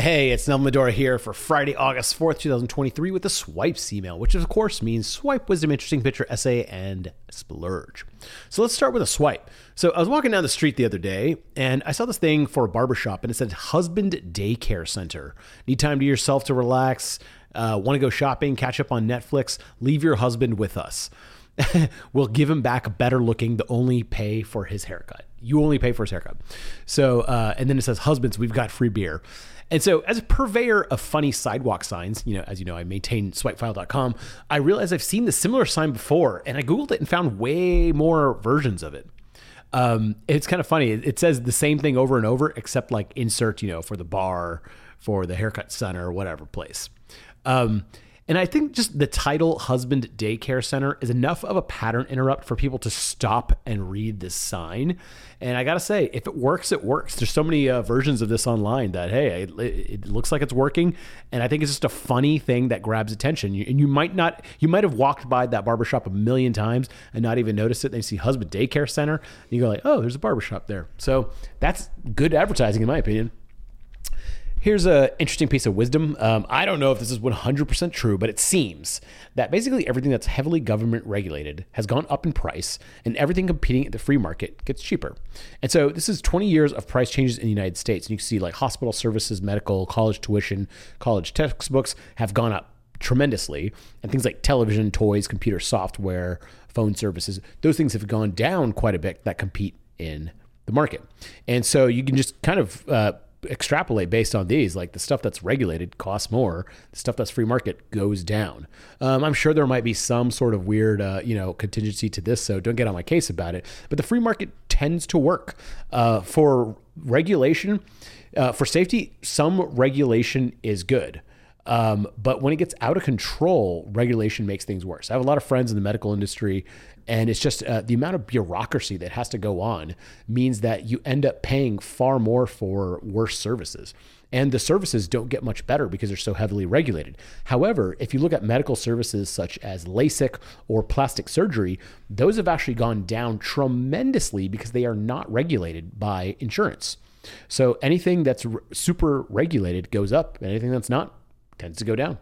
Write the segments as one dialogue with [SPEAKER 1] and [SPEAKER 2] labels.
[SPEAKER 1] Hey, it's Neville Medhora here for Friday, August 4th, 2023 with the Swipes email, which of course means swipe, wisdom, interesting picture, essay, and splurge. So let's start with a swipe. So I was walking down the street the other day and I saw this thing for a barbershop and it said Husband Daycare Center. Need time to yourself to relax, uh, want to go shopping, catch up on Netflix, leave your husband with us. we'll give him back a better looking, the only pay for his haircut. You only pay for his haircut. So, uh, and then it says, Husbands, we've got free beer. And so, as a purveyor of funny sidewalk signs, you know, as you know, I maintain swipefile.com, I realized I've seen the similar sign before and I Googled it and found way more versions of it. Um, it's kind of funny. It says the same thing over and over, except like insert, you know, for the bar, for the haircut center, or whatever place. Um, and I think just the title Husband Daycare Center is enough of a pattern interrupt for people to stop and read this sign. And I got to say, if it works, it works. There's so many uh, versions of this online that, hey, it, it, looks like it's working. And I think it's just a funny thing that grabs attention. You, and you might not, you might have walked by that barbershop a million times and not even noticed it. You see Husband Daycare Center. And you go like, oh, there's a barbershop there. So that's good advertising, in my opinion. Here's an interesting piece of wisdom. Um, I don't know if this is 100% true, but it seems that basically everything that's heavily government regulated has gone up in price, and everything competing at the free market gets cheaper. And so this is 20 years of price changes in the United States. And you can see like hospital services, medical, college tuition, college textbooks have gone up tremendously. And things like television, toys, computer software, phone services, those things have gone down quite a bit that compete in the market. And so you can just kind of uh, extrapolate based on these. Like the stuff that's regulated costs more. The stuff that's free market goes down. Um, I'm sure there might be some sort of weird, uh, you know, contingency to this. So don't get on my case about it. But the free market tends to work uh, for regulation. Uh, for safety, some regulation is good. Um, but when it gets out of control, regulation makes things worse. I have a lot of friends in the medical industry, and it's just uh, the amount of bureaucracy that has to go on means that you end up paying far more for worse services. And the services don't get much better because they're so heavily regulated. However, if you look at medical services such as LASIK or plastic surgery, those have actually gone down tremendously because they are not regulated by insurance. So anything that's super regulated goes up, and anything that's not tends to go down.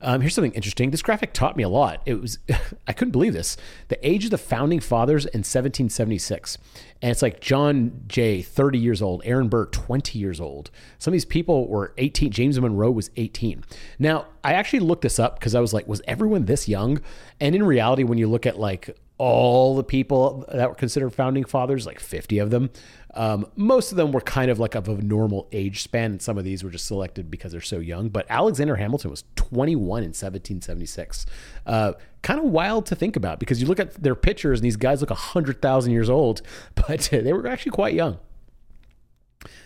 [SPEAKER 1] Um, here's something interesting. This graphic taught me a lot. It was I couldn't believe this. The age of the founding fathers in 1776, and it's like John Jay, 30 years old, Aaron Burr, 20 years old. Some of these people were 18. James Monroe was 18. Now I actually looked this up because I was like, was everyone this young? And in reality, when you look at like all the people that were considered founding fathers, like 50 of them, um, most of them were kind of like of a normal age span, and some of these were just selected because they're so young. But Alexander Hamilton was 21 in 1776. Uh, kind of wild to think about because you look at their pictures, and these guys look 100,000 years old, but they were actually quite young.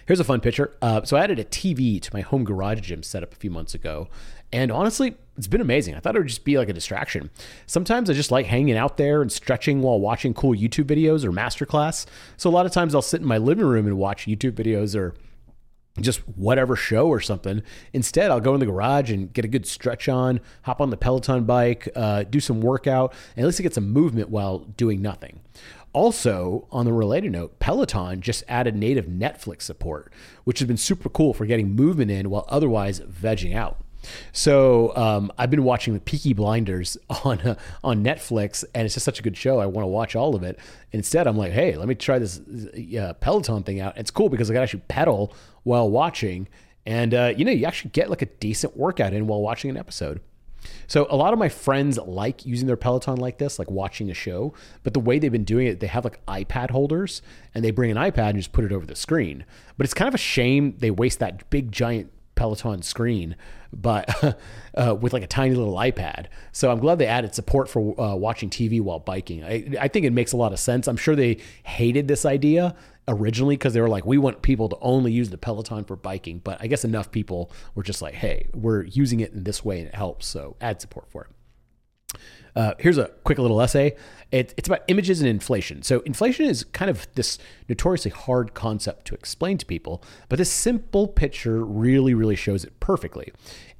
[SPEAKER 1] Here's a fun picture. Uh, so I added a TV to my home garage gym setup a few months ago, and honestly, it's been amazing. I thought it would just be like a distraction. Sometimes I just like hanging out there and stretching while watching cool YouTube videos or masterclass. So a lot of times I'll sit in my living room and watch YouTube videos or just whatever show or something. Instead, I'll go in the garage and get a good stretch on, hop on the Peloton bike, uh, do some workout, and at least get some movement while doing nothing. Also, on the related note, Peloton just added native Netflix support, which has been super cool for getting movement in while otherwise vegging out. So um, I've been watching the Peaky Blinders on uh, on Netflix, and it's just such a good show. I want to watch all of it. Instead, I'm like, hey, let me try this uh, Peloton thing out. It's cool because I can actually pedal while watching, and uh, you know, you actually get like a decent workout in while watching an episode. So a lot of my friends like using their Peloton like this, like watching a show. But the way they've been doing it, they have like iPad holders, and they bring an iPad and just put it over the screen. But it's kind of a shame they waste that big giant Peloton screen, but uh, with like a tiny little iPad. So I'm glad they added support for uh, watching TV while biking. I, I think it makes a lot of sense. I'm sure they hated this idea originally because they were like, we want people to only use the Peloton for biking. But I guess enough people were just like, hey, we're using it in this way and it helps. So add support for it. Uh, here's a quick little essay. It, it's about images and inflation. So, inflation is kind of this notoriously hard concept to explain to people, but this simple picture really, really shows it perfectly.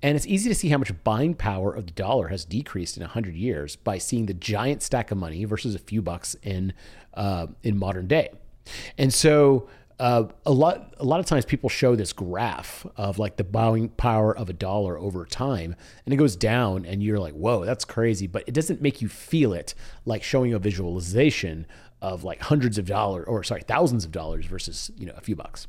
[SPEAKER 1] And it's easy to see how much buying power of the dollar has decreased in 100 years by seeing the giant stack of money versus a few bucks in, uh, in modern day. And so, uh, a lot a lot of times people show this graph of like the buying power of a dollar over time and it goes down and you're like whoa that's crazy. But it doesn't make you feel it like showing a visualization of like hundreds of dollars or sorry thousands of dollars versus you know a few bucks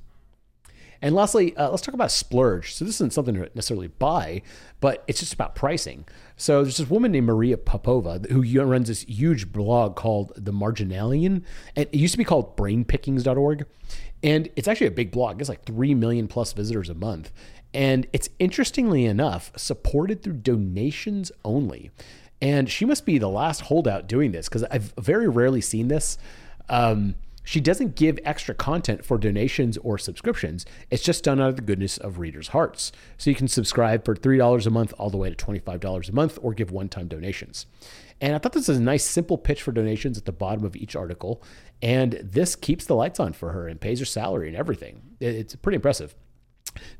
[SPEAKER 1] and lastly, uh, let's talk about splurge. So this isn't something to necessarily buy, but it's just about pricing. So there's this woman named Maria Popova who runs this huge blog called The Marginalian, and it used to be called BrainPickings.org, and it's actually a big blog. It's like three million plus visitors a month, and it's interestingly enough supported through donations only. And she must be the last holdout doing this because I've very rarely seen this. Um, she doesn't give extra content for donations or subscriptions. It's just done out of the goodness of readers' hearts. So you can subscribe for $3 a month all the way to $25 a month or give one time donations. And I thought this was a nice, simple pitch for donations at the bottom of each article. And this keeps the lights on for her and pays her salary and everything. It's pretty impressive.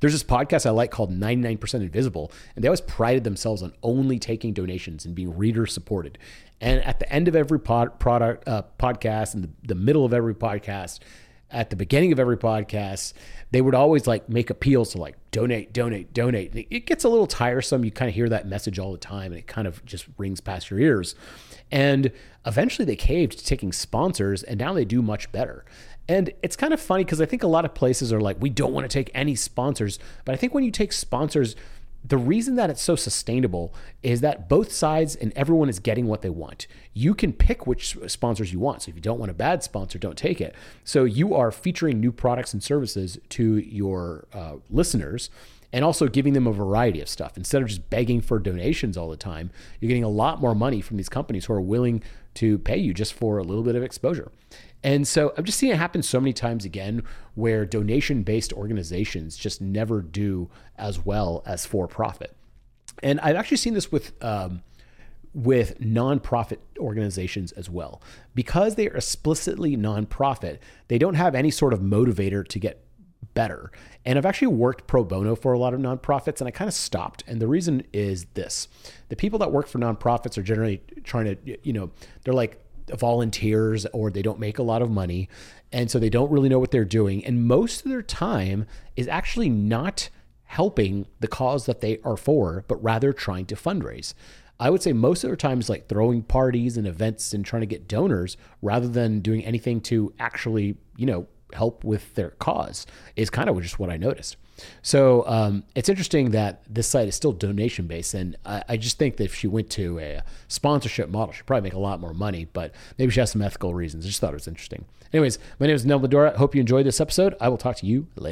[SPEAKER 1] There's this podcast I like called 99% Invisible, and they always prided themselves on only taking donations and being reader supported. And at the end of every pod, product uh, podcast, in the, the middle of every podcast, at the beginning of every podcast, they would always like make appeals to like donate, donate, donate. It gets a little tiresome. You kind of hear that message all the time, and it kind of just rings past your ears. And eventually, they caved to taking sponsors, and now they do much better. And it's kind of funny because I think a lot of places are like, we don't want to take any sponsors. But I think when you take sponsors, the reason that it's so sustainable is that both sides and everyone is getting what they want. You can pick which sponsors you want. So if you don't want a bad sponsor, don't take it. So you are featuring new products and services to your uh, listeners and also giving them a variety of stuff. Instead of just begging for donations all the time, you're getting a lot more money from these companies who are willing to pay you just for a little bit of exposure. And so I've just seen it happen so many times again where donation based organizations just never do as well as for profit. And I've actually seen this with, um, with nonprofit organizations as well. Because they are explicitly nonprofit, they don't have any sort of motivator to get better. And I've actually worked pro bono for a lot of nonprofits and I kind of stopped. And the reason is this the people that work for nonprofits are generally trying to, you know, they're like, volunteers or they don't make a lot of money. And so they don't really know what they're doing. And most of their time is actually not helping the cause that they are for, but rather trying to fundraise. I would say most of their time is like throwing parties and events and trying to get donors rather than doing anything to actually, you know, help with their cause is kind of just what I noticed. So um, it's interesting that this site is still donation based, and I, I, just think that if she went to a sponsorship model, she'd probably make a lot more money. But maybe she has some ethical reasons. I just thought it was interesting. Anyways, my name is Neville Medhora. Hope you enjoyed this episode. I will talk to you later.